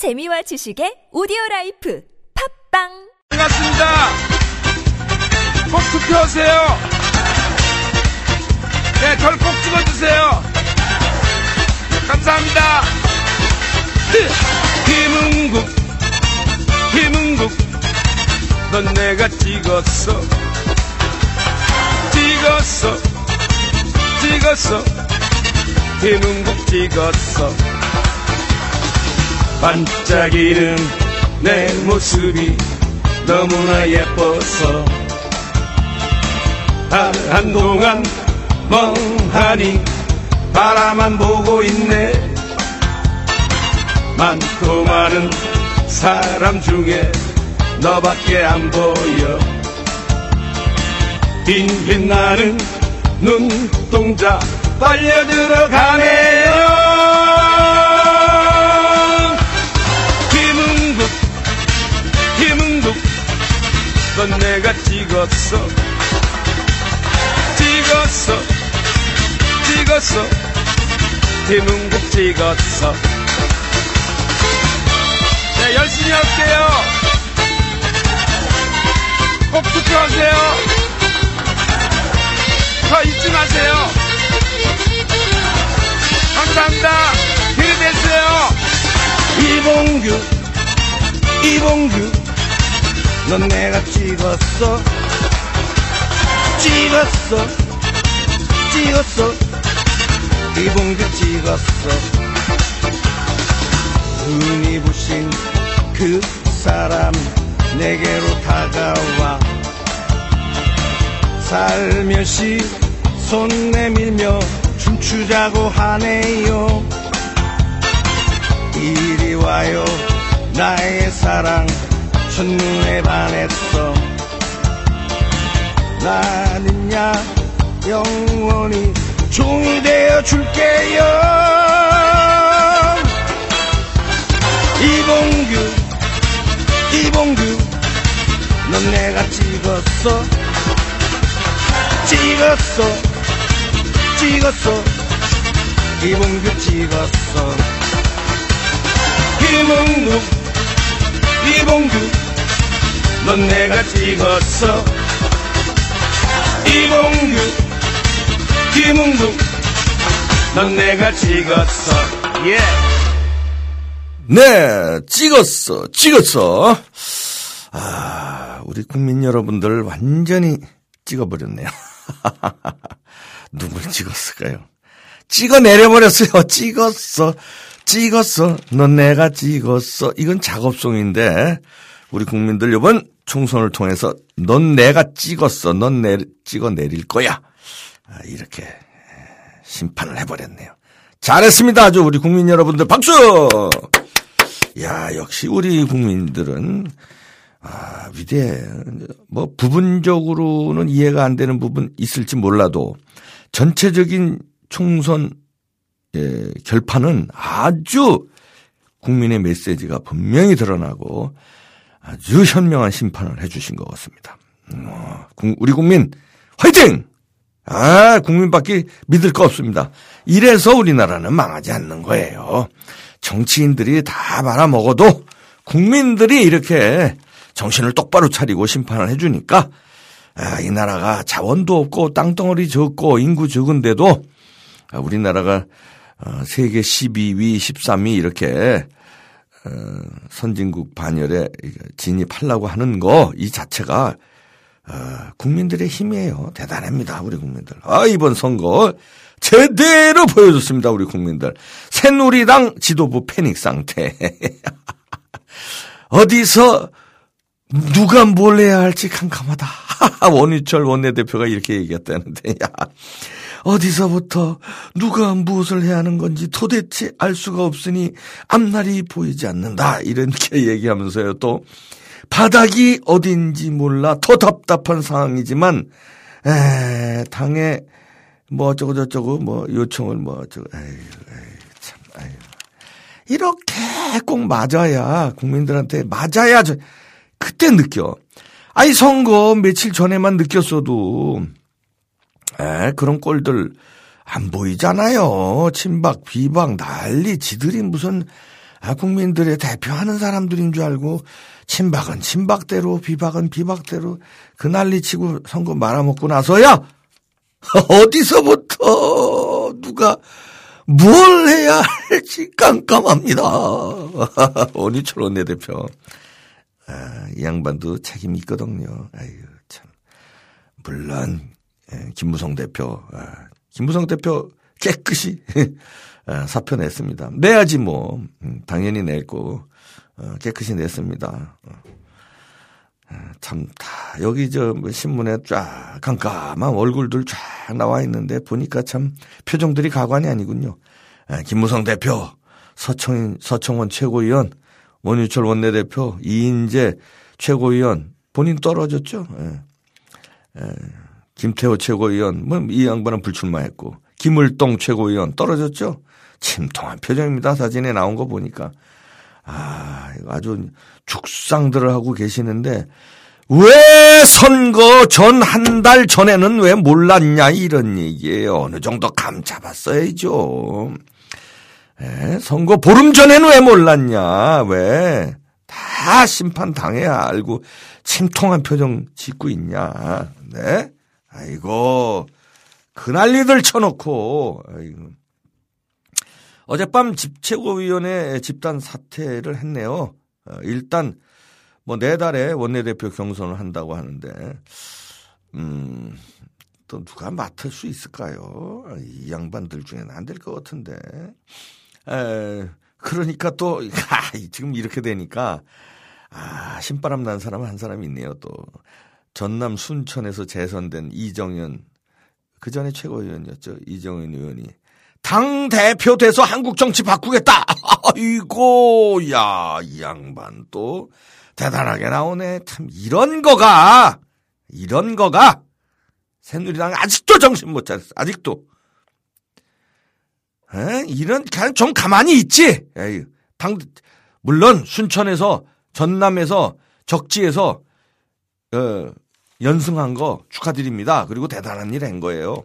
재미와 지식의 오디오 라이프 팟빵 반갑습니다. 꼭 투표하세요. 네, 절 꼭 찍어주세요. 감사합니다. 김은국, 김은국, 넌 내가 찍었어. 찍었어, 찍었어. 김은국 찍었어. 반짝이는 내 모습이 너무나 예뻐서 한, 한동안 멍하니 바라만 보고 있네. 많고 많은 사람 중에 너밖에 안 보여. 빙빙 나는 눈동자 빨려 들어가네 넌 내가 찍었어. 찍었어. 찍었어. 김은국 찍었어. 네 열심히 할게요. 꼭 투표하세요. 저 잊지 마세요. 감사합니다. 기대되세요. 이봉규 이봉규 넌 내가 찍었어. 찍었어. 찍었어. 이봉규 찍었어. 눈이 부신 그 사람 내게로 다가와. 살며시 손 내밀며 춤추자고 하네요. 이리 와요 나의 사랑 첫눈에 반했어. 나는야 영원히 종이 되어 줄게요. 이봉규 이봉규 넌 내가 찍었어. 찍었어 찍었어. 이봉규 찍었어. 김은국 이봉규 넌 내가 찍었어 이봉규 김은국 넌 내가 찍었어 예 네, 찍었어, 찍었어. 아, 우리 국민 여러분들 완전히 찍어버렸네요. 누굴 찍었을까요? 찍어 내려버렸어요. 찍었어, 찍었어. 넌 내가 찍었어. 이건 작업송인데, 우리 국민들 이번 총선을 통해서 넌 내가 찍었어. 넌 내, 찍어 내릴 거야. 아, 이렇게 심판을 해버렸네요. 잘했습니다. 아주 우리 국민 여러분들 박수! 야, 역시 우리 국민들은 아, 위대해. 뭐 부분적으로는 이해가 안 되는 부분 있을지 몰라도 전체적인 총선 예, 결판은 아주 국민의 메시지가 분명히 드러나고 아주 현명한 심판을 해주신 것 같습니다. 어, 우리 국민 화이팅! 아, 국민밖에 믿을 거 없습니다. 이래서 우리나라는 망하지 않는 거예요. 정치인들이 다 말아먹어도 국민들이 이렇게 정신을 똑바로 차리고 심판을 해주니까 아, 이 나라가 자원도 없고 땅덩어리 적고 인구 적은데도 아, 우리나라가 어, 세계 12위, 13위 이렇게 어, 선진국 반열에 진입하려고 하는 거 이 자체가 어, 국민들의 힘이에요. 대단합니다. 우리 국민들. 아, 이번 선거 제대로 보여줬습니다. 우리 국민들. 새누리당 지도부 패닉 상태. 어디서 누가 뭘 해야 할지 캄캄하다. 원유철 원내대표가 이렇게 얘기했다는데, 야. 어디서부터 누가 무엇을 해야 하는 건지 도대체 알 수가 없으니 앞날이 보이지 않는다. 이렇게 얘기하면서요. 또 바닥이 어딘지 몰라 더 답답한 상황이지만 에, 당에 뭐 어쩌고 저쩌고 뭐 요청을 뭐 어쩌고 에이, 에이 참 에이. 이렇게 꼭 맞아야 국민들한테 맞아야 저 그때 느껴. 아니 선거 며칠 전에만 느꼈어도 에, 그런 꼴들 안 보이잖아요. 친박, 비박, 난리, 지들이 무슨, 아, 국민들의 대표하는 사람들인 줄 알고 친박은 친박대로 비박은 비박대로 그 난리 치고 선거 말아먹고 나서야 어디서부터 누가 뭘 해야 할지 깜깜합니다. 원희철 원내대표. 아, 이 양반도 책임이 있거든요. 아유, 참. 물론, 예, 김무성 대표, 아, 김무성 대표 깨끗이 아, 사표 냈습니다. 내야지 뭐. 음, 당연히 냈고, 어, 깨끗이 냈습니다. 어. 아, 참, 다, 여기 저뭐 신문에 쫙 깜깜한 얼굴들 쫙 나와 있는데 보니까 참 표정들이 가관이 아니군요. 아, 김무성 대표, 서청, 서청원 최고위원, 원유철 원내대표, 이인재 최고위원, 본인 떨어졌죠. 예. 예. 김태호 최고위원, 뭐, 이 양반은 불출마했고, 김을동 최고위원 떨어졌죠. 침통한 표정입니다. 사진에 나온 거 보니까. 아, 아주 죽상들을 하고 계시는데, 왜 선거 전 한 달 전에는 왜 몰랐냐 이런 얘기예요. 어느 정도 감 잡았어야죠. 에, 선거 보름 전에는 왜 몰랐냐? 왜? 다 심판 당해야 알고 침통한 표정 짓고 있냐? 네? 아이고, 그 난리들 쳐놓고, 아이고. 어젯밤 집 최고위원회 집단 사퇴를 했네요. 어, 일단 뭐 내달에 원내대표 경선을 한다고 하는데 음. 또 누가 맡을 수 있을까요? 이 양반들 중에는 안 될 것 같은데. 에, 그러니까 또, 아, 지금 이렇게 되니까, 아, 신바람 난 사람 한 사람이 있네요, 또. 전남 순천에서 재선된 이정현, 그 전에 최고위원이었죠, 이정현 의원이. 당 대표 돼서 한국 정치 바꾸겠다. 아이고, 야, 이 양반 또 대단하게 나오네. 참 이런 거가 이런 거가 새누리당 아직도 정신 못 차렸어. 아직도. 에? 이런 그냥 좀 가만히 있지. 에이, 당 물론 순천에서 전남에서 적지에서 어, 연승한 거 축하드립니다. 그리고 대단한 일 한 거예요.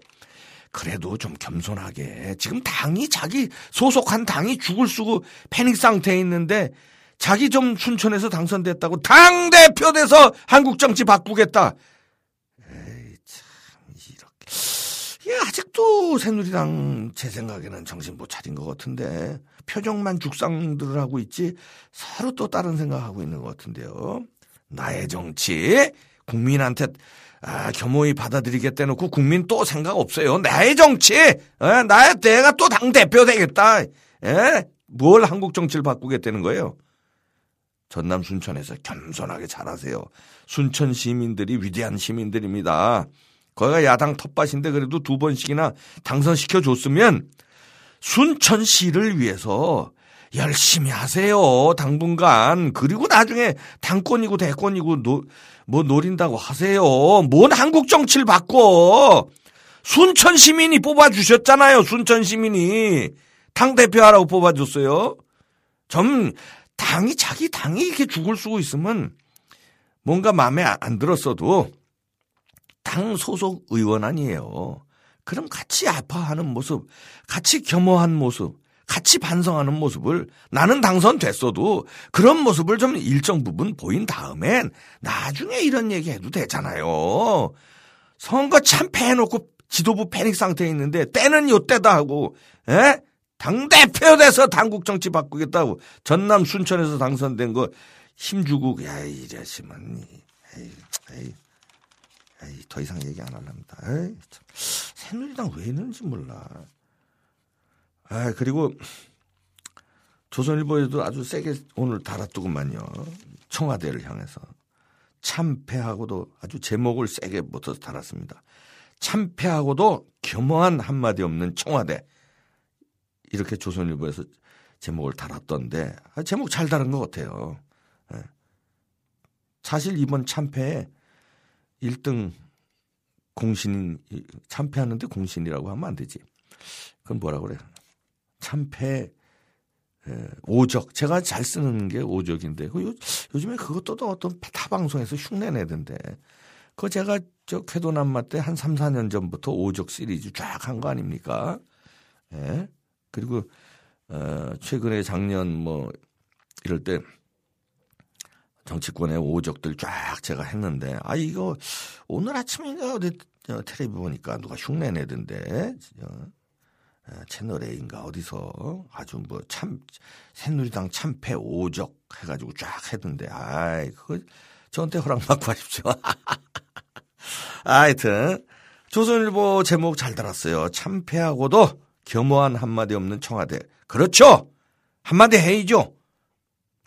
그래도 좀 겸손하게 지금 당이 자기 소속한 당이 죽을 쓰고 패닉 상태에 있는데 자기 좀 순천에서 당선됐다고 당 대표 돼서 한국 정치 바꾸겠다. 에이 참 이렇게 예, 아직도 새누리당 제 생각에는 정신 못 차린 것 같은데 표정만 죽상들을 하고 있지 서로 또 다른 생각하고 있는 것 같은데요. 나의 정치 국민한테 아, 겸허히 받아들이겠다 놓고 국민 또 생각 없어요. 나의 정치, 에, 나의 내가 또 당 대표 되겠다. 에? 뭘 한국 정치를 바꾸겠다는 거예요? 전남 순천에서 겸손하게 잘하세요. 순천 시민들이 위대한 시민들입니다. 거기가 야당 텃밭인데 그래도 두 번씩이나 당선시켜 줬으면 순천시를 위해서 열심히 하세요. 당분간. 그리고 나중에 당권이고 대권이고 노, 뭐 노린다고 하세요. 뭔 한국 정치를 바꿔. 순천 시민이 뽑아주셨잖아요. 순천 시민이. 당 대표 하라고 뽑아줬어요. 좀 당이 자기 당이 이렇게 죽을 쓰고 있으면 뭔가 마음에 안 들었어도 당 소속 의원 아니에요. 그럼 같이 아파하는 모습, 같이 겸허한 모습, 같이 반성하는 모습을 나는 당선됐어도 그런 모습을 좀 일정 부분 보인 다음엔 나중에 이런 얘기 해도 되잖아요. 선거 참패 해놓고 지도부 패닉 상태에 있는데 때는 요때다 하고, 에? 당대표 돼서 당국 정치 바꾸겠다고 전남 순천에서 당선된 거 힘주고, 야, 이러시면, 에이, 에이, 에이, 더 이상 얘기 안 할랍니다. 에이, 참. 새누리당 왜 이러는지 몰라. 아, 그리고 조선일보에도 아주 세게 오늘 달았더구만요. 청와대를 향해서. 참패하고도 아주 제목을 세게 붙어서 달았습니다. 참패하고도 겸허한 한마디 없는 청와대. 이렇게 조선일보에서 제목을 달았던데, 아, 제목 잘 다른 것 같아요. 예. 사실 이번 참패에 1등 공신, 참패하는데 공신이라고 하면 안 되지. 그건 뭐라 그래. 참패 오적. 제가 잘 쓰는 게 오적인데 그 요, 요즘에 그것도 또 어떤 타 방송에서 흉내 내던데. 그거 제가 저 쾌도남마 때 한 3, 4년 전부터 오적 시리즈 쫙 한 거 아닙니까? 예. 그리고 어, 최근에 작년 뭐 이럴 때 정치권의 오적들 쫙 제가 했는데 아 이거 오늘 아침인가 어디 저, 텔레비 보니까 누가 흉내 내던데. 저, 어, 채널 A인가 어디서 아주 뭐 참 새누리당 참패 오적 해가지고 쫙 했는데 아이 그거 저한테 허락 받고 하십시오. 하여튼 조선일보 제목 잘 달았어요. 참패하고도 겸허한 한마디 없는 청와대. 그렇죠. 한마디 해이죠.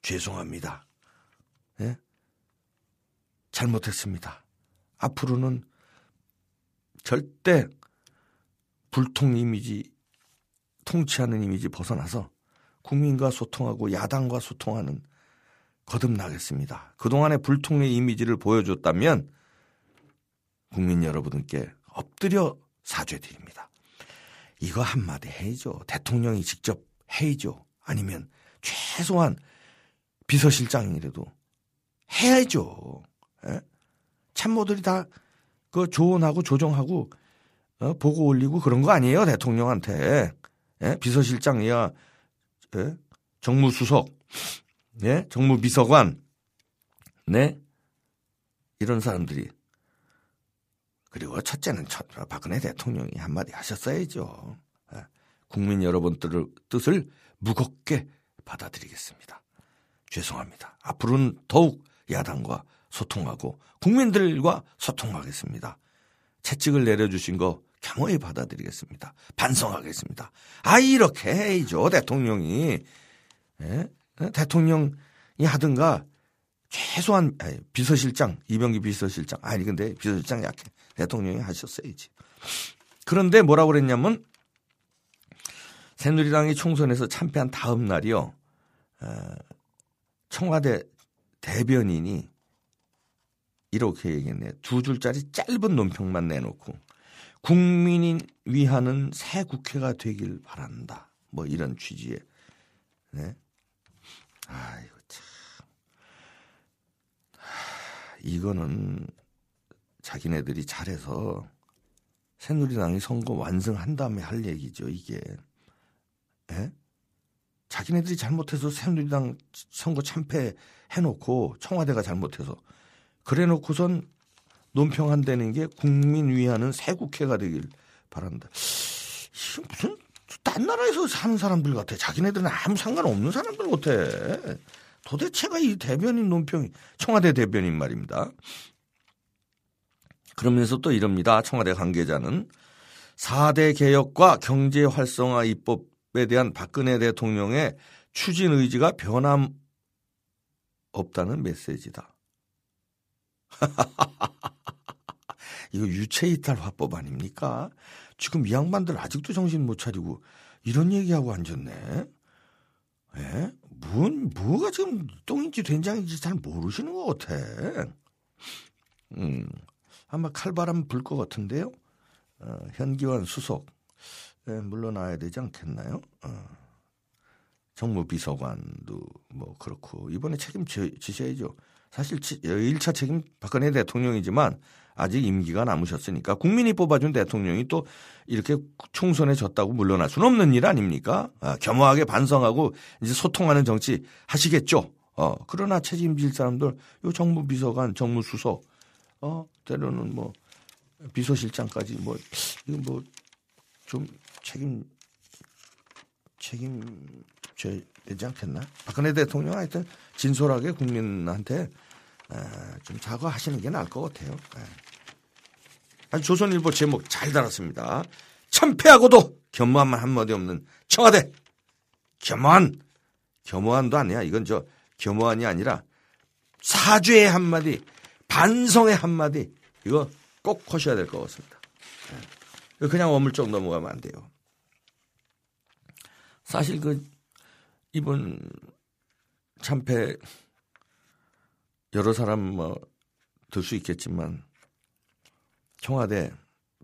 죄송합니다. 예? 잘못했습니다. 앞으로는 절대 불통 이미지, 통치하는 이미지 벗어나서 국민과 소통하고 야당과 소통하는 거듭나겠습니다. 그동안의 불통의 이미지를 보여줬다면 국민 여러분께 엎드려 사죄드립니다. 이거 한마디 해야죠. 대통령이 직접 해야죠. 아니면 최소한 비서실장이라도 해야죠. 예? 참모들이 다 그 조언하고 조정하고 어, 보고 올리고 그런 거 아니에요 대통령한테 예? 비서실장이야 예? 정무수석 예? 정무비서관 네 이런 사람들이 그리고 첫째는 첫, 박근혜 대통령이 한마디 하셨어야죠. 예? 국민 여러분들의 뜻을 무겁게 받아들이겠습니다. 죄송합니다. 앞으로는 더욱 야당과 소통하고 국민들과 소통하겠습니다. 채찍을 내려주신 거 겸허히 받아들이겠습니다. 반성하겠습니다. 아 이렇게 해야죠 대통령이 예? 대통령이 하든가 최소한 비서실장 이병기 비서실장 아니 근데 비서실장 약해 대통령이 하셨어야지. 그런데 뭐라고 그랬냐면 새누리당이 총선에서 참패한 다음 날이요. 어, 청와대 대변인이 이렇게 얘기했네. 두 줄짜리 짧은 논평만 내놓고 국민이 위하는 새 국회가 되길 바란다. 뭐 이런 취지의 네. 아이고 참. 이거는 자기네들이 잘해서 새누리당이 선거 완성한 다음에 할 얘기죠, 이게. 예? 자기네들이 잘못해서 새누리당 선거 참패 해놓고 청와대가 잘못해서 그래 놓고선 논평한다는 게 국민 위하는 새 국회가 되길 바란다. 무슨 딴 나라에서 사는 사람들 같아. 자기네들은 아무 상관없는 사람들 같아. 도대체가 이 대변인 논평이 청와대 대변인 말입니다. 그러면서 또 이럽니다. 청와대 관계자는 4대 개혁과 경제 활성화 입법에 대한 박근혜 대통령의 추진 의지가 변함 없다는 메시지다. 이거 유체이탈 화법 아닙니까? 지금 이 양반들 아직도 정신 못 차리고 이런 얘기하고 앉았네. 예? 뭔, 뭐가 지금 똥인지 된장인지 잘 모르시는 것 같아. 음, 아마 칼바람 불 것 같은데요. 어, 현기환 수석, 예, 물러나야 되지 않겠나요? 어. 정무비서관도 뭐 그렇고, 이번에 책임 지셔야죠. 사실 1차 책임 박근혜 대통령이지만 아직 임기가 남으셨으니까 국민이 뽑아준 대통령이 또 이렇게 총선에 졌다고 물러날 수는 없는 일 아닙니까? 아, 겸허하게 반성하고 이제 소통하는 정치 하시겠죠. 어, 그러나 책임질 사람들, 요 정무비서관, 정무수석, 어, 때로는 뭐 비서실장까지 뭐, 이거 뭐 좀 책임, 책임, 져 되지 않겠나? 박근혜 대통령 하여튼 진솔하게 국민한테 좀 사과하시는 게 나을 것 같아요. 아주 조선일보 제목 잘 달았습니다. 참패하고도 겸허함만 한마디 없는 청와대. 겸허한. 겸허한도 아니야. 이건 저 겸허한이 아니라 사죄의 한마디, 반성의 한마디. 이거 꼭 하셔야 될 것 같습니다. 그냥 어물쩍 넘어가면 안 돼요. 사실 그 이번 참패 여러 사람 뭐 들 수 있겠지만 청와대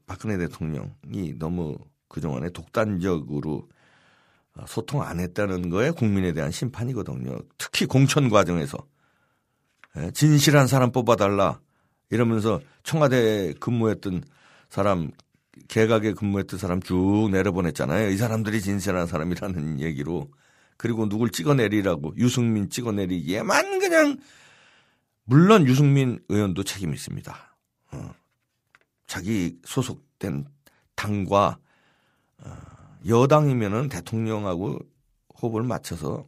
박근혜 대통령이 너무 그동안에 독단적으로 소통 안 했다는 거에 국민에 대한 심판이거든요. 특히 공천 과정에서 예, 진실한 사람 뽑아달라 이러면서 청와대 근무했던 사람 개각에 근무했던 사람 쭉 내려보냈잖아요. 이 사람들이 진실한 사람이라는 얘기로. 그리고 누굴 찍어내리라고 유승민 찍어내리 얘만 그냥 물론 유승민 의원도 책임이 있습니다. 어. 자기 소속된 당과 어, 여당이면은 대통령하고 호흡을 맞춰서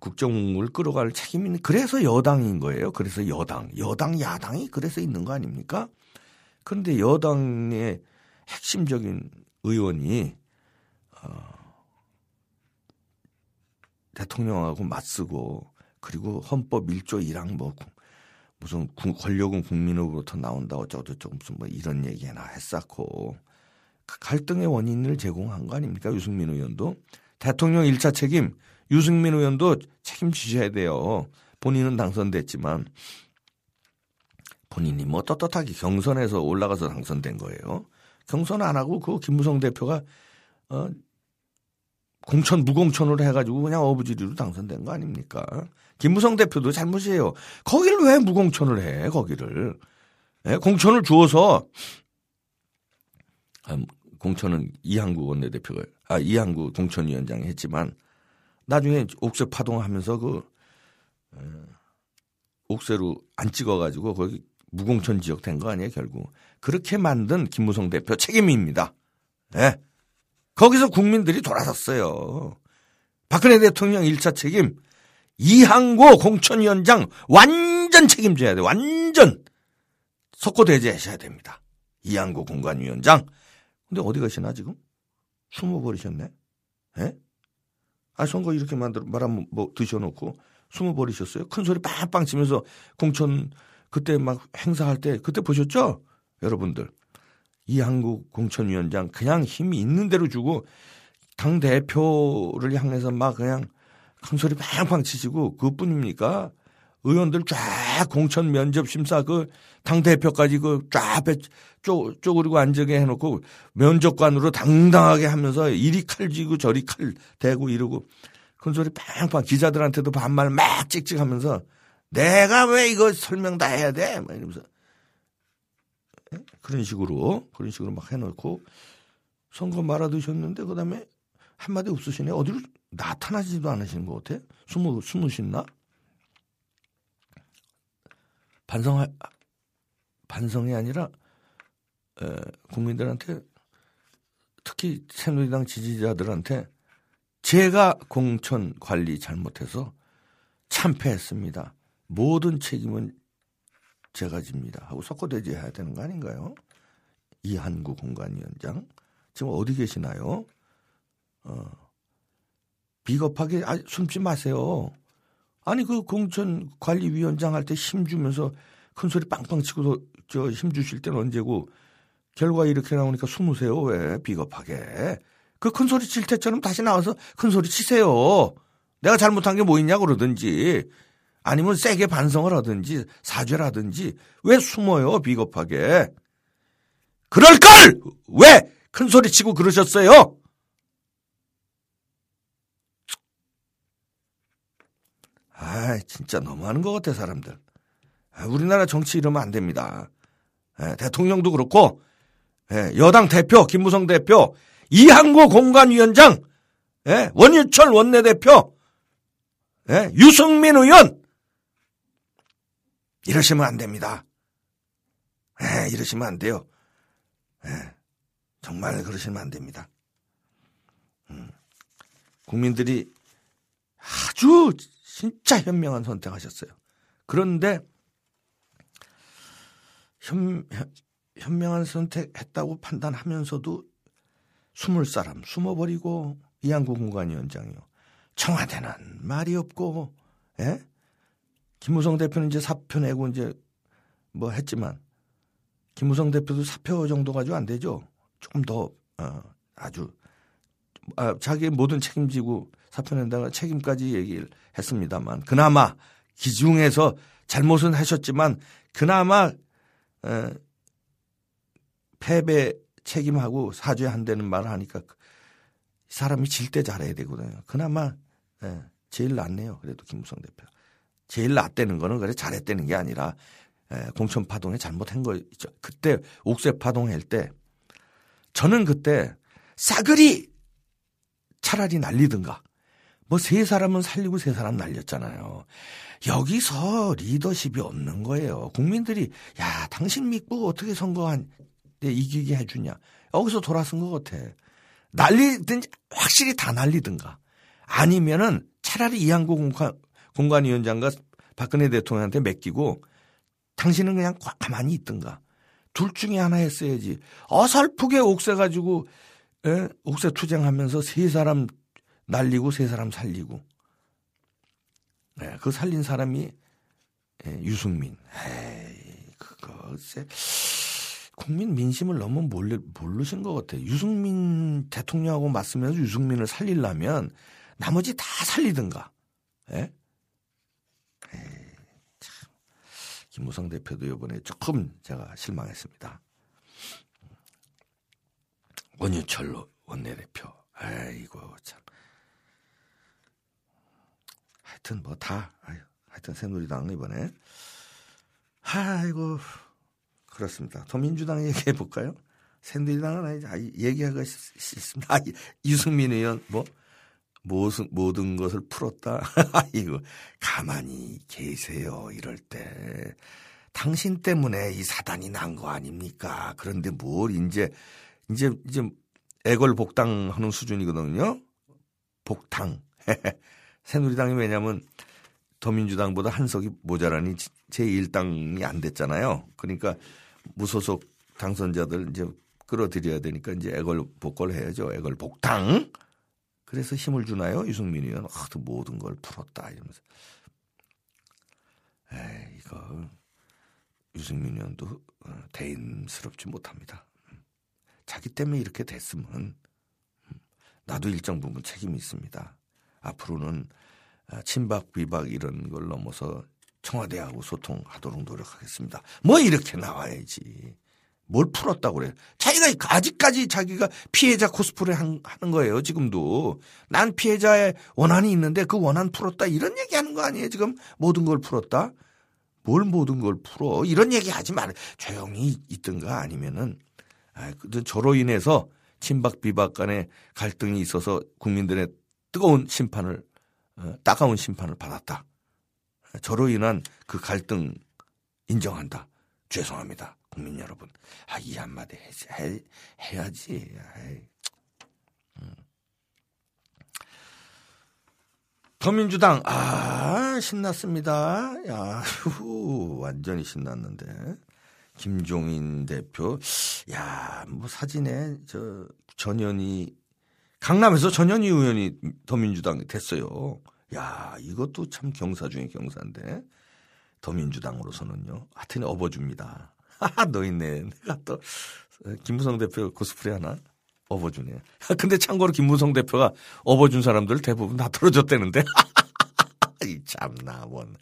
국정을 끌어갈 책임이 있는 그래서 여당인 거예요. 그래서 여당, 여당, 야당이 그래서 있는 거 아닙니까? 그런데 여당의 핵심적인 의원이 어, 대통령하고 맞서고 그리고 헌법 1조 1항 뭐 무슨 권력은 국민으로부터 나온다 어쩌고저쩌고 무슨 뭐 이런 얘기나 했었고 그 갈등의 원인을 제공한 거 아닙니까 유승민 의원도 대통령 1차 책임 유승민 의원도 책임지셔야 돼요. 본인은 당선됐지만 본인이 뭐 떳떳하게 경선에서 올라가서 당선된 거예요. 경선 안 하고 그 김무성 대표가 어 공천 무공천으로 해가지고 그냥 어부지리로 당선된 거 아닙니까? 김무성 대표도 잘못이에요. 거기를 왜 무공천을 해? 거기를 예? 공천을 주어서 아, 공천은 이항구 원내대표가 아 이항구 공천위원장이 했지만 나중에 옥새 파동하면서 그 옥새로 안 찍어가지고 거기 무공천 지역 된 거 아니에요 결국 그렇게 만든 김무성 대표 책임입니다. 네. 거기서 국민들이 돌아섰어요. 박근혜 대통령 1차 책임 이항고 공천위원장 완전 책임져야 돼. 완전 석고대죄하셔야 됩니다. 이항고 공관위원장. 근데 어디 가시나 지금? 숨어버리셨네. 예? 아 선거 이렇게 만들 말하면 뭐 드셔놓고 숨어버리셨어요. 큰 소리 빵빵 치면서 공천 그때 막 행사할 때 그때 보셨죠? 여러분들. 이 한국 공천위원장 그냥 힘이 있는 대로 주고 당 대표를 향해서 막 그냥 큰 소리 팡팡 치시고 그뿐입니까? 의원들 쫙 공천 면접 심사 그 당 대표까지 그쫙 쪼, 쪼그리고 앉게 해놓고 면접관으로 당당하게 하면서 이리 칼 쥐고 저리 칼 대고 이러고 큰 소리 팡팡 기자들한테도 반말 막 찍찍하면서 내가 왜 이거 설명 다 해야 돼? 막 이러면서 그런 식으로 그런 식으로 막 해놓고 선거 말아두셨는데 그다음에 한마디 없으시네. 어디로 나타나지도 않으시는 것 같아? 숨어 숨으셨나? 반성 반성이 아니라 에, 국민들한테 특히 새누리당 지지자들한테 제가 공천 관리 잘못해서 참패했습니다. 모든 책임은 제가 집니다. 하고 석고대죄 해야 되는 거 아닌가요? 이한구 공관위원장. 지금 어디 계시나요? 어, 비겁하게, 아, 숨지 마세요. 아니, 그 공천 관리위원장 할 때 힘 주면서 큰 소리 빵빵 치고 저힘 주실 때는 언제고 결과 이렇게 나오니까 숨으세요. 왜? 비겁하게. 그 큰 소리 칠 때처럼 다시 나와서 큰 소리 치세요. 내가 잘못한 게 뭐 있냐 그러든지 아니면 세게 반성을 하든지 사죄를 든지 왜 숨어요 비겁하게 그럴 걸 왜 큰 소리 치고 그러셨어요? 아 진짜 너무하는 것 같아 사람들. 아, 우리나라 정치 이러면 안 됩니다. 예, 대통령도 그렇고 예, 여당 대표 김무성 대표 이항구 공관위원장 예, 원유철 원내대표 예, 유승민 의원 이러시면 안 됩니다. 에, 예, 이러시면 안 돼요. 에, 예, 정말 그러시면 안 됩니다. 음, 국민들이 아주 진짜 현명한 선택하셨어요. 그런데 현, 현 명한 선택했다고 판단하면서도 숨을 사람 숨어버리고 이한구 공관위원장이요. 청와대는 말이 없고, 예? 김무성 대표는 이제 사표 내고 이제 뭐 했지만 김무성 대표도 사표 정도 가지고 안 되죠. 조금 더 어, 아주 아, 자기 모든 책임지고 사표 낸다가 책임까지 얘기를 했습니다만 그나마 기중에서 잘못은 하셨지만 그나마 에, 패배 책임하고 사죄한다는 말을 하니까 사람이 질 때 잘해야 되거든요. 그나마 에, 제일 낫네요. 그래도 김무성 대표. 제일 낫다는 거는 그래 잘했다는 게 아니라 공천 파동에 잘못한 거 있죠. 그때 옥새 파동 할 때 저는 그때 싸그리 차라리 날리든가. 뭐 세 사람은 살리고 세 사람 날렸잖아요. 여기서 리더십이 없는 거예요. 국민들이 야 당신 믿고 어떻게 선거한 내 이기게 해주냐. 여기서 돌아선 것 같아. 날리든지 확실히 다 날리든가. 아니면은 차라리 이한구 공관, 공관위원장과 박근혜 대통령한테 맡기고 당신은 그냥 가만히 있든가. 둘 중에 하나 했어야지. 어설프게 옥새 가지고 예? 옥새 투쟁하면서 세 사람 날리고 세 사람 살리고. 네, 그 살린 사람이 예, 유승민. 에이, 쎄. 국민 민심을 너무 몰래, 모르신 것 같아요. 유승민 대통령하고 맞서면서 유승민을 살리려면 나머지 다 살리든가. 예? 에이, 참. 김무성 대표도 이번에 조금 제가 실망했습니다. 원유철 원내대표. 아이고, 참. 하여튼 뭐 다, 하여튼 새누리당 이번에. 아이고, 그렇습니다. 더 민주당 얘기해 볼까요? 새누리당은 아니, 아, 얘기하기가 싫습니다. 아, 유승민 의원, 뭐, 모든, 모든 것을 풀었다. 이거, 가만히 계세요. 이럴 때. 당신 때문에 이 사단이 난 거 아닙니까? 그런데 뭘 이제, 이제, 이제 애걸 복당하는 수준이거든요. 복당. 새누리당이 왜냐면 더민주당보다 한석이 모자라니 제1당이 안 됐잖아요. 그러니까 무소속 당선자들 이제 끌어들여야 되니까 이제 애걸 복걸 해야죠. 애걸 복당. 그래서 힘을 주나요? 유승민 의원. 아, 모든 걸 풀었다. 이러면서. 에이, 이거. 유승민 의원도 어, 대인스럽지 못합니다. 자기 때문에 이렇게 됐으면 음, 나도 일정 부분 책임이 있습니다. 앞으로는 아, 친박, 비박 이런 걸 넘어서 청와대하고 소통하도록 노력하겠습니다. 뭐 이렇게 나와야지. 뭘 풀었다고 그래. 자기가 아직까지 자기가 피해자 코스프레 하는 거예요. 지금도. 난 피해자의 원한이 있는데 그 원한 풀었다. 이런 얘기 하는 거 아니에요. 지금 모든 걸 풀었다. 뭘 모든 걸 풀어. 이런 얘기 하지 말. 조용히 있든가 아니면은 아, 저로 인해서 친박 비박 간의 갈등이 있어서 국민들의 뜨거운 심판을 어, 따가운 심판을 받았다. 저로 인한 그 갈등 인정한다. 죄송합니다. 국민 여러분. 아, 이 한마디 해, 해, 해 야지. 음. 더민주당, 아, 신났습니다. 야, 후, 완전히 신났는데. 김종인 대표, 야, 뭐 사진에 저 전현희 강남에서 전현희 의원이 더민주당 됐어요. 야, 이것도 참 경사 중에 경사인데. 더민주당으로서는요. 하여튼 업어줍니다. 너 있네. 내가 또, 김무성 대표 코스프레 하나? 업어주네. 근데 참고로 김무성 대표가 업어준 사람들 대부분 다 떨어졌다는데. 이 참나, 뭔.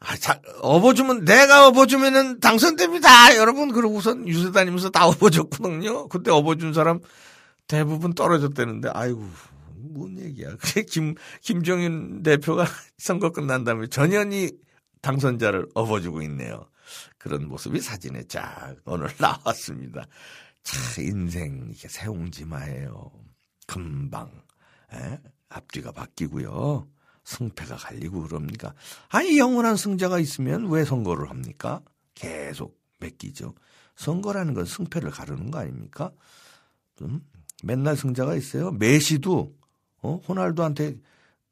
아, 자, 업어주면, 내가 업어주면은 당선됩니다. 여러분, 그러고선 유세 다니면서 다 업어줬거든요. 그때 업어준 사람 대부분 떨어졌다는데, 아이고, 뭔 얘기야. 그게 김, 김종인 대표가 선거 끝난 다음에 전현희 당선자를 업어주고 있네요. 그런 모습이 사진에 쫙 오늘 나왔습니다. 차, 인생, 이게 새옹지마예요. 금방, 에? 앞뒤가 바뀌고요. 승패가 갈리고 그럽니까? 아니, 영원한 승자가 있으면 왜 선거를 합니까? 계속 맡기죠. 선거라는 건 승패를 가르는 거 아닙니까? 음? 맨날 승자가 있어요. 메시도 어? 호날두한테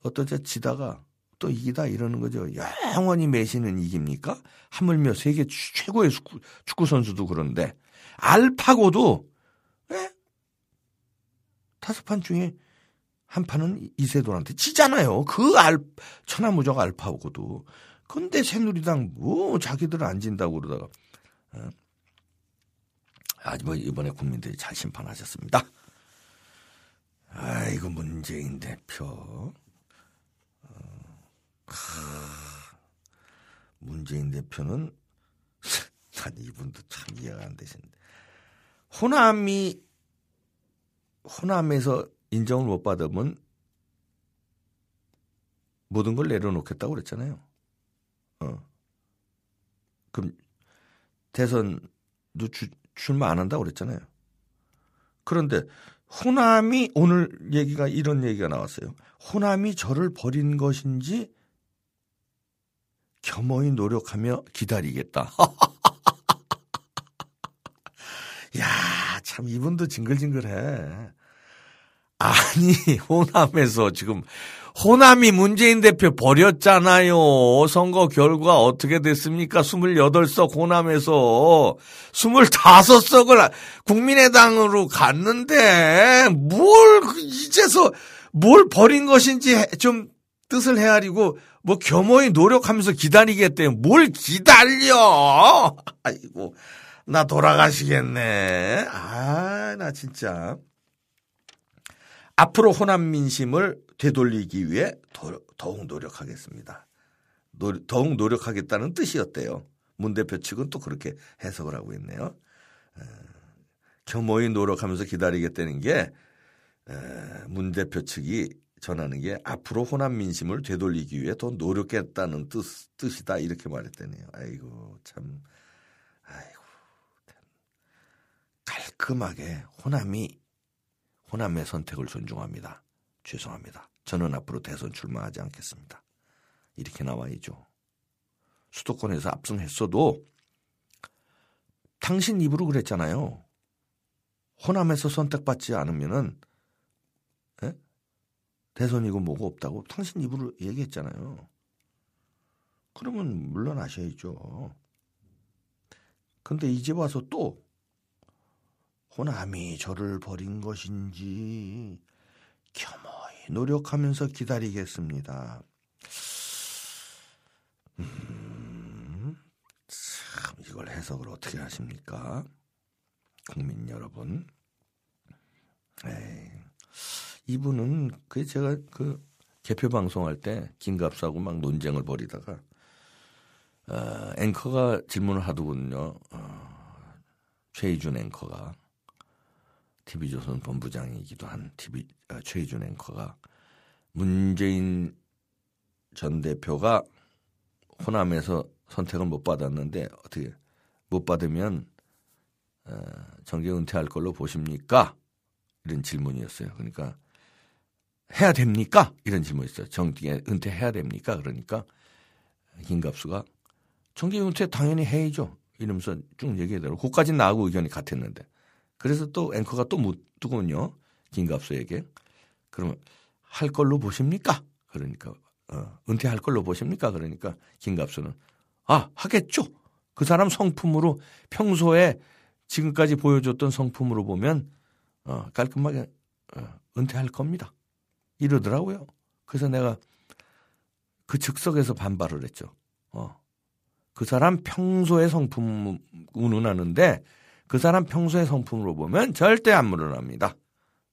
어떠자 지다가 또 이기다 이러는 거죠. 영원히 메시는 이깁니까? 하물며 세계 최고의 축구, 선수도 그런데 알파고도 예? 다섯 판 중에 한 판은 이세돌한테 지잖아요. 그 알, 천하무적 알파고도. 근데 새누리당 뭐 자기들 안 진다고 그러다가 어? 아주 뭐 이번에 국민들이 잘 심판하셨습니다. 아이고 문재인 대표. 어, 문재인 대표는 난 이분도 참 이해가 안 되시는데 호남이 호남에서 인정을 못 받으면 모든 걸 내려놓겠다고 그랬잖아요. 어. 그럼 대선도 주, 출마 안 한다고 그랬잖아요. 그런데 호남이 오늘 얘기가 이런 얘기가 나왔어요. 호남이 저를 버린 것인지 겸허히 노력하며 기다리겠다. 야, 참 이분도 징글징글해. 아니, 호남에서 지금 호남이 문재인 대표 버렸잖아요. 선거 결과 어떻게 됐습니까? 28석 호남에서 25석을 국민의당으로 갔는데 뭘 이제서 뭘 버린 것인지 좀 뜻을 헤아리고 뭐 겸허히 노력하면서 기다리겠대요. 뭘 기다려! 아이고, 나 돌아가시겠네. 아, 나 진짜. 앞으로 호남 민심을 되돌리기 위해 더욱 노력하겠습니다. 더욱 노력하겠다는 뜻이었대요. 문 대표 측은 또 그렇게 해석을 하고 있네요. 겸허히 노력하면서 기다리겠다는 게 문 대표 측이 전하는 게 앞으로 호남 민심을 되돌리기 위해 더 노력했다는 뜻, 뜻이다 이렇게 말했다네요. 아이고 참 아이고 깔끔하게 호남이 호남의 선택을 존중합니다. 죄송합니다. 저는 앞으로 대선 출마하지 않겠습니다. 이렇게 나와야죠. 수도권에서 압승했어도 당신 입으로 그랬잖아요. 호남에서 선택받지 않으면은 에? 대선이고 뭐고 없다고 당신 입으로 얘기했잖아요. 그러면 물러나셔야죠. 근데 이제 와서 또 호남이 저를 버린 것인지 겸허히 노력하면서 기다리겠습니다. 음, 참 이걸 해석을 어떻게 하십니까? 국민 여러분. 에이, 이분은 그 제가 그 개표 방송할 때 김갑수하고 막 논쟁을 벌이다가 어, 앵커가 질문을 하더군요. 어, 최희준 앵커가 TV조선 본부장이기도 한 TV 아, 최희준 앵커가 문재인 전 대표가 호남에서 선택을 못 받았는데 어떻게 못 받으면 어, 정계 은퇴할 걸로 보십니까? 이런 질문이었어요. 그러니까 해야 됩니까? 이런 질문이었어요. 정계 은퇴해야 됩니까? 그러니까 김갑수가 정계 은퇴 당연히 해야죠. 이러면서 쭉 얘기하더라고. 그까지 나하고 의견이 같았는데. 그래서 또 앵커가 또 묻더군요. 김갑수에게. 그러면 할 걸로 보십니까? 그러니까 어, 은퇴할 걸로 보십니까? 그러니까 김갑수는 아 하겠죠. 그 사람 성품으로 평소에 지금까지 보여줬던 성품으로 보면 어, 깔끔하게 어, 은퇴할 겁니다. 이러더라고요. 그래서 내가 그 즉석에서 반발을 했죠. 어. 그 사람 평소의 성품 운운하는데 그 사람 평소의 성품으로 보면 절대 안 물러납니다.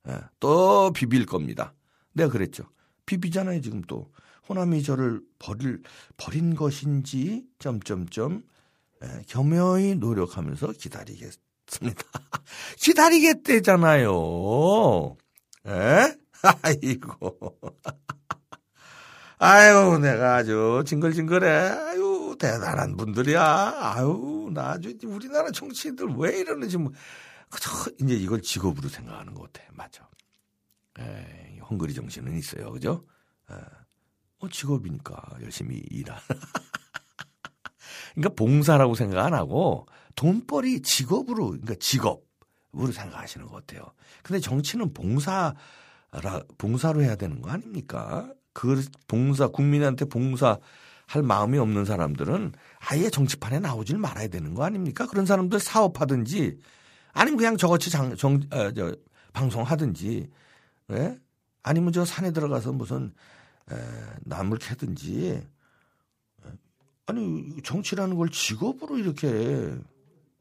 예, 또 비빌 겁니다. 내가 그랬죠. 비비잖아요, 지금 또. 호남이 저를 버릴, 버린 것인지, 점점점, 예, 겸허히 노력하면서 기다리겠습니다. 기다리겠대잖아요. 예? 아이고. 아유, 내가 아주 징글징글해. 아유, 대단한 분들이야. 아유, 나 아주 우리나라 정치인들 왜 이러는지 뭐. 그저 이제 이걸 직업으로 생각하는 것 같아. 맞아. 에 헝그리 정신은 있어요. 그죠? 에, 어, 직업이니까 열심히 일하. 그러니까 봉사라고 생각 안 하고 돈벌이 직업으로, 그러니까 직업으로 생각하시는 것 같아요. 근데 정치는 봉사라, 봉사로 해야 되는 거 아닙니까? 그 봉사 국민한테 봉사 할 마음이 없는 사람들은 아예 정치판에 나오질 말아야 되는 거 아닙니까? 그런 사람들 사업하든지 아니면 그냥 저같이 장, 정, 어, 저, 방송하든지 예? 아니면 저 산에 들어가서 무슨 에, 나물 캐든지 아니 정치라는 걸 직업으로 이렇게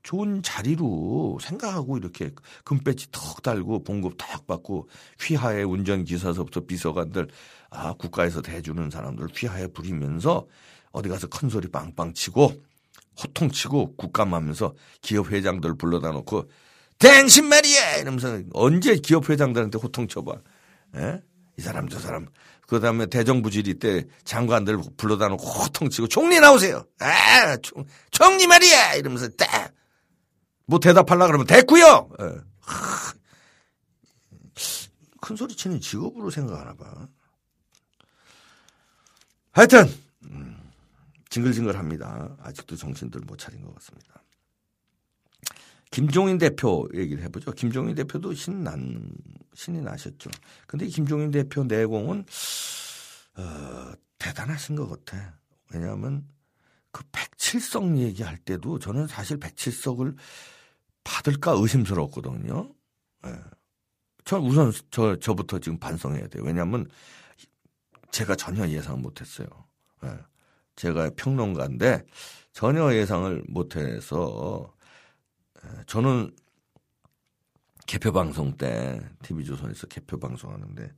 좋은 자리로 생각하고 이렇게 금배지 턱 달고 봉급 탁 받고 휘하에 운전기사서부터 비서관들 아 국가에서 대주는 사람들 휘하에 부리면서 어디 가서 큰 소리 빵빵 치고 호통 치고 국감하면서 기업 회장들 불러다 놓고 댕신 말이야 이러면서 언제 기업 회장들한테 호통 쳐봐. 에? 이 사람 저 사람. 그 다음에 대정부 질의 때 장관들 불러다 놓고 호통 치고 총리 나오세요 아 총, 총리 말이야 이러면서 딱 뭐 대답하려 그러면 됐고요. 예. 큰 소리 치는 직업으로 생각하나 봐. 하여튼 음, 징글징글합니다. 아직도 정신들 못 차린 것 같습니다. 김종인 대표 얘기를 해보죠. 김종인 대표도 신난 신이 나셨죠. 근데 김종인 대표 내공은 어, 대단하신 것 같아. 왜냐하면 그 백칠석 얘기할 때도 저는 사실 백칠석을 받을까 의심스러웠거든요. 예. 전 우선 저 저부터 지금 반성해야 돼요. 왜냐하면 제가 전혀 예상 못했어요. 예. 제가 평론가인데 전혀 예상을 못해서 예. 저는 개표 방송 때 TV조선에서 개표 방송하는데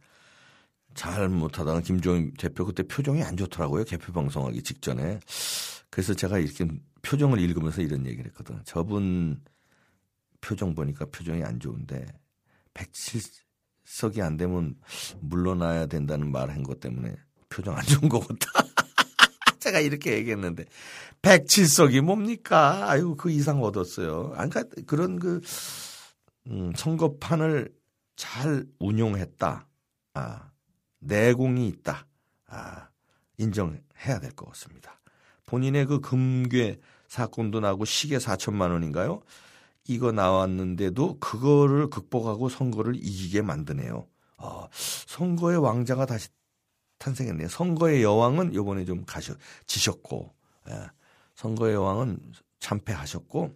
잘 못하다가 김종인 대표 그때 표정이 안 좋더라고요. 개표 방송하기 직전에. 그래서 제가 이렇게 표정을 읽으면서 이런 얘기를 했거든. 저분 표정 보니까 표정이 안 좋은데 107석이 안 되면 물러나야 된다는 말 한 것 때문에 표정 안 좋은 것 같다. 제가 이렇게 얘기했는데 107석이 뭡니까? 아유 그 이상 얻었어요. 그러니까 그런 그 음, 선거판을 잘 운용했다. 아, 내공이 있다. 아, 인정해야 될 것 같습니다. 본인의 그 금괴 사건도 나고 시계 4천만 원인가요? 이거 나왔는데도 그거를 극복하고 선거를 이기게 만드네요. 어, 선거의 왕자가 다시 탄생했네요. 선거의 여왕은 요번에 좀 가셔, 지셨고, 예. 선거의 여왕은 참패하셨고,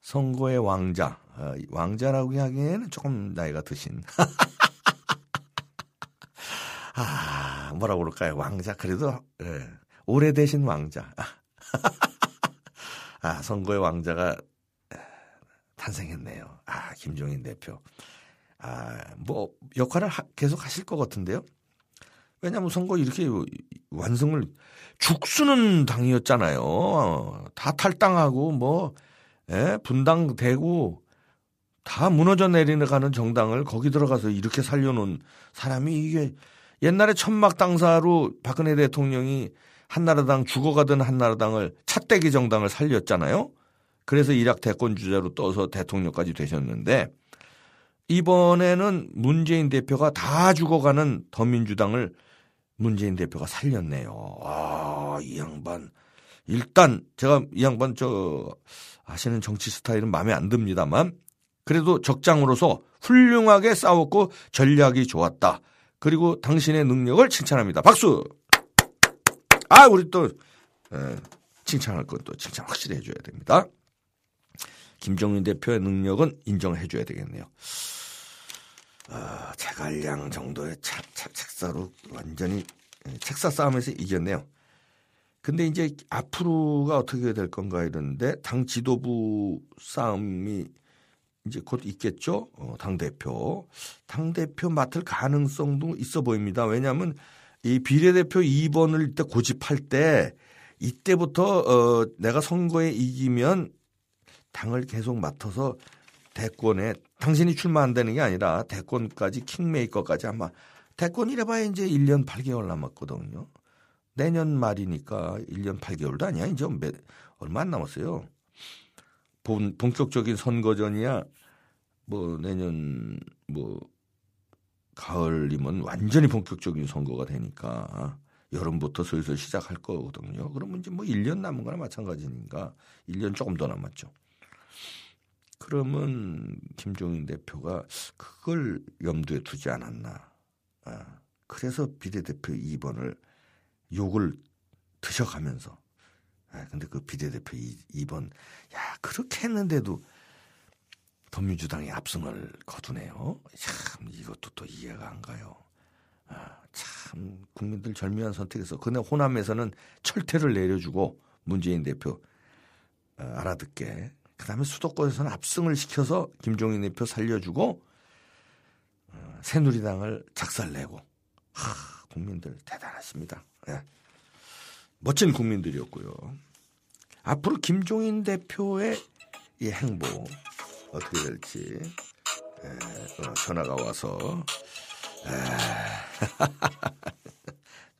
선거의 왕자, 어, 왕자라고 하기에는 조금 나이가 드신. 아, 뭐라고 그럴까요? 왕자. 그래도, 예, 오래되신 왕자. 아, 선거의 왕자가 탄생했네요. 아, 김종인 대표. 아, 뭐, 역할을 하, 계속 하실 것 같은데요. 왜냐하면 선거 이렇게 완성을 죽수는 당이었잖아요. 다 탈당하고 뭐, 예, 분당되고 다 무너져 내리가는 정당을 거기 들어가서 이렇게 살려놓은 사람이 이게 옛날에 천막 당사로 박근혜 대통령이 한나라당 죽어가던 한나라당을 찻대기 정당을 살렸잖아요. 그래서 일약 대권 주자로 떠서 대통령까지 되셨는데 이번에는 문재인 대표가 다 죽어가는 더민주당을 문재인 대표가 살렸네요. 아, 이 양반. 일단 제가 이 양반 저 하시는 정치 스타일은 마음에 안 듭니다만 그래도 적장으로서 훌륭하게 싸웠고 전략이 좋았다. 그리고 당신의 능력을 칭찬합니다. 박수! 아, 우리 또, 에, 칭찬할 건 또 칭찬 확실히 해줘야 됩니다. 김정인 대표의 능력은 인정해줘야 되겠네요. 어, 제갈량 정도의 차, 차, 책사로 완전히 책사 싸움에서 이겼네요. 근데 이제 앞으로가 어떻게 될 건가 이러는데 당 지도부 싸움이 이제 곧 있겠죠. 어, 당 대표 당 대표 맡을 가능성도 있어 보입니다. 왜냐하면 이 비례대표 2번을 이때 고집할 때 이때부터 어, 내가 선거에 이기면 당을 계속 맡아서 대권에 당신이 출마한다는 게 아니라 대권까지 킹메이커까지 아마 대권이래봐야 이제 1년 8개월 남았거든요. 내년 말이니까 1년 8개월도 아니야. 이제 몇, 얼마 안 남았어요. 본, 본격적인 선거전이야 뭐 내년 뭐 가을이면 완전히 본격적인 선거가 되니까 여름부터 슬슬 시작할 거거든요. 그러면 이제 뭐 1년 남은 거나 마찬가지니까 1년 조금 더 남았죠. 그러면 김종인 대표가 그걸 염두에 두지 않았나. 아, 그래서 비례대표 2번을 욕을 드셔가면서. 아, 근데 그 비례대표 2, 번 야, 그렇게 했는데도 더민주당이 압승을 거두네요. 참, 이것도 또 이해가 안 가요. 아, 참, 국민들 절묘한 선택에서. 근데 호남에서는 철퇴를 내려주고 문재인 대표 어, 알아듣게. 그 다음에 수도권에서는 압승을 시켜서 김종인 대표 살려주고 어, 새누리당을 작살내고. 하, 국민들 대단하십니다. 예. 멋진 국민들이었고요. 앞으로 김종인 대표의 이 행보 어떻게 될지 에, 어, 전화가 와서 에,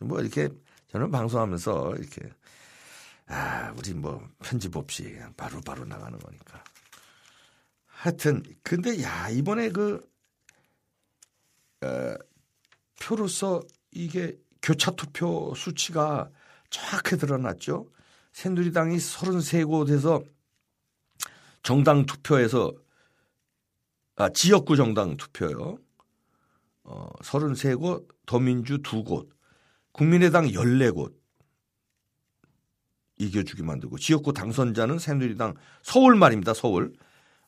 뭐 이렇게 저는 방송하면서 이렇게 아 우리 뭐 편집 없이 바로바로 바로 나가는 거니까 하여튼 근데 야 이번에 그 에, 표로서 이게 교차 투표 수치가 정확히 드러났죠. 새누리당이 33곳에서 정당 투표에서 아, 지역구 정당 투표요. 어, 33곳, 더민주 2곳, 국민의당 14곳 이겨주게 만들고 지역구 당선자는 새누리당 서울 말입니다. 서울.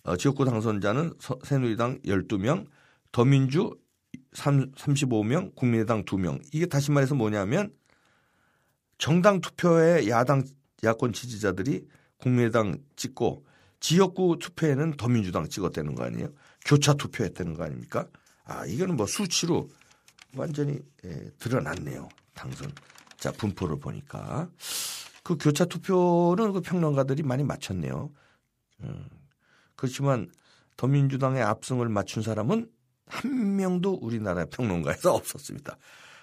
어, 지역구 당선자는 서, 새누리당 12명, 더민주 3, 35명, 국민의당 2명. 이게 다시 말해서 뭐냐면 정당 투표에 야당 야권 지지자들이 국민의당 찍고 지역구 투표에는 더민주당 찍었다는 거 아니에요? 교차 투표했다는 거 아닙니까? 아, 이거는 뭐 수치로 완전히 예, 드러났네요. 당선 자 분포를 보니까. 그 교차 투표는 그 평론가들이 많이 맞췄네요. 음, 그렇지만 더민주당의 압승을 맞춘 사람은 한 명도 우리나라 평론가에서 없었습니다.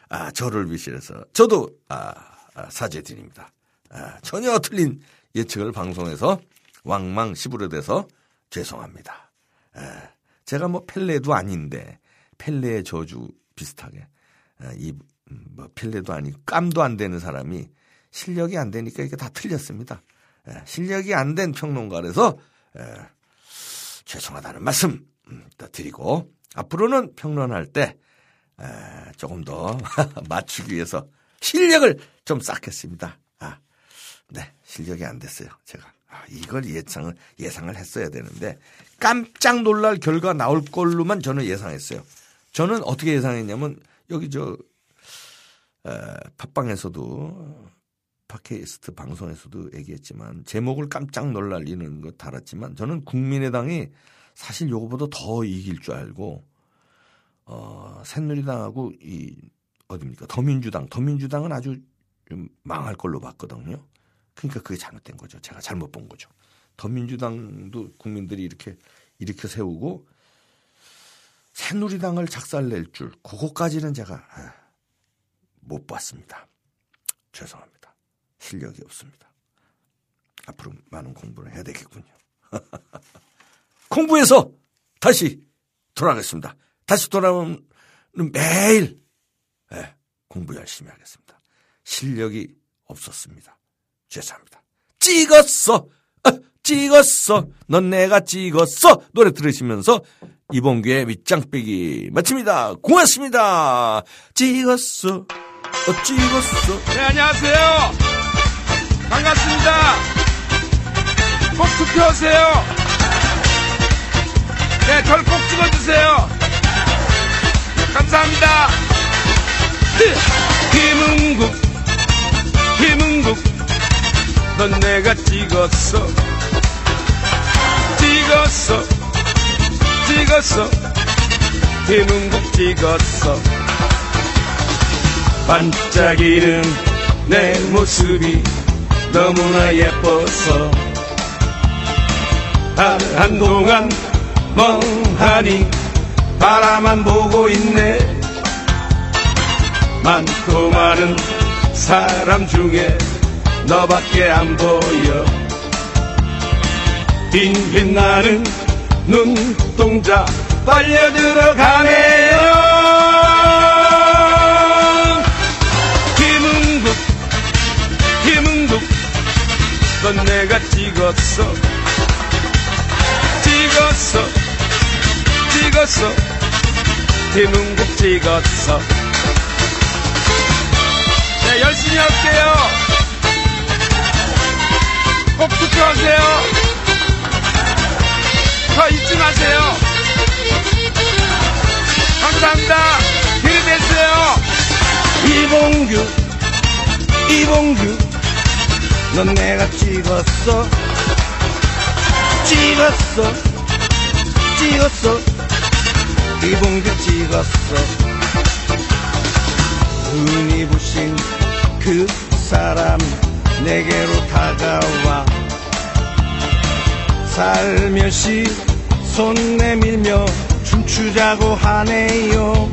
아, 저를 비롯해서 저도 아, 아 사죄드립니다. 아, 전혀 틀린 예측을 방송에서 왕망 시부르대서 죄송합니다. 아, 제가 뭐 펠레도 아닌데 펠레의 저주 비슷하게 아, 이뭐 음, 펠레도 아니고 깜도 안 되는 사람이 실력이 안 되니까 이게 다 틀렸습니다. 예, 실력이 안 된 평론가라서 예, 죄송하다는 말씀 음, 드리고 앞으로는 평론할 때 에, 조금 더 맞추기 위해서 실력을 좀 쌓겠습니다. 아, 네, 실력이 안 됐어요. 제가 아, 이걸 예상을 예상을 했어야 되는데 깜짝 놀랄 결과 나올 걸로만 저는 예상했어요. 저는 어떻게 예상했냐면 여기 저 에, 팟빵에서도 팟캐스트 방송에서도 얘기했지만 제목을 깜짝 놀랄 이는 거 달았지만 저는 국민의당이 사실 요거보다 더 이길 줄 알고 어 새누리당하고 이 어딥니까 더민주당 더민주당은 아주 좀 망할 걸로 봤거든요. 그러니까 그게 잘못된 거죠. 제가 잘못 본 거죠. 더민주당도 국민들이 이렇게 이렇게 세우고 새누리당을 작살낼 줄 그거까지는 제가 아, 못 봤습니다. 죄송합니다. 실력이 없습니다. 앞으로 많은 공부를 해야 되겠군요. 공부해서 다시 돌아가겠습니다. 다시 돌아오면 매일 네, 공부 열심히 하겠습니다. 실력이 없었습니다. 죄송합니다. 찍었어! 아, 찍었어! 넌 내가 찍었어! 노래 들으시면서 이봉규의 밑장 빼기 마칩니다. 고맙습니다. 찍었어. 어, 찍었어. 네, 안녕하세요. 반갑습니다. 꼭 투표하세요. 네, 절꼭 찍어주세요. 감사합니다. 김은국, 김은국, 넌 내가 찍었어. 찍었어, 찍었어. 김은국 찍었어. 반짝이는 내 모습이 너무나 예뻐서 한 동안 멍하니 바라만 보고 있네. 많고 많은 사람 중에 너밖에 안 보여. 빙빙 나는 눈동자 빨려 들어가네요 넌 내가 찍었어. 찍었어. 찍었어. 김은국 찍었어. 네 열심히 할게요. 꼭 투표하세요. 더 잊지 마세요. 감사합니다. 기대되세요. 이봉규 이봉규 넌 내가 찍었어. 찍었어. 찍었어. 이봉규 찍었어. 눈이 부신 그 사람 내게로 다가와. 살며시 손 내밀며 춤추자고 하네요.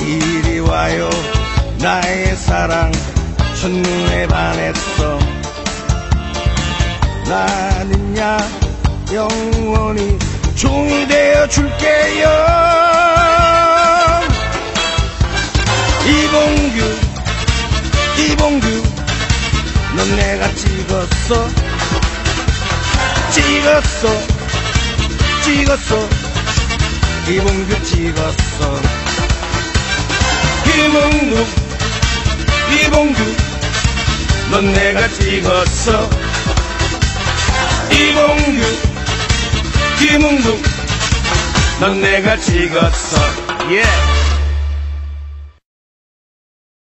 이리 와요 나의 사랑 첫눈에 반했어. 나는야 영원히 종이 되어 줄게요. 이봉규 이봉규 넌 내가 찍었어. 찍었어 찍었어. 이봉규 찍었어. 김웅국 이봉규 넌 내가 찍었어. 이봉규 김웅국 넌 내가 찍었어. 예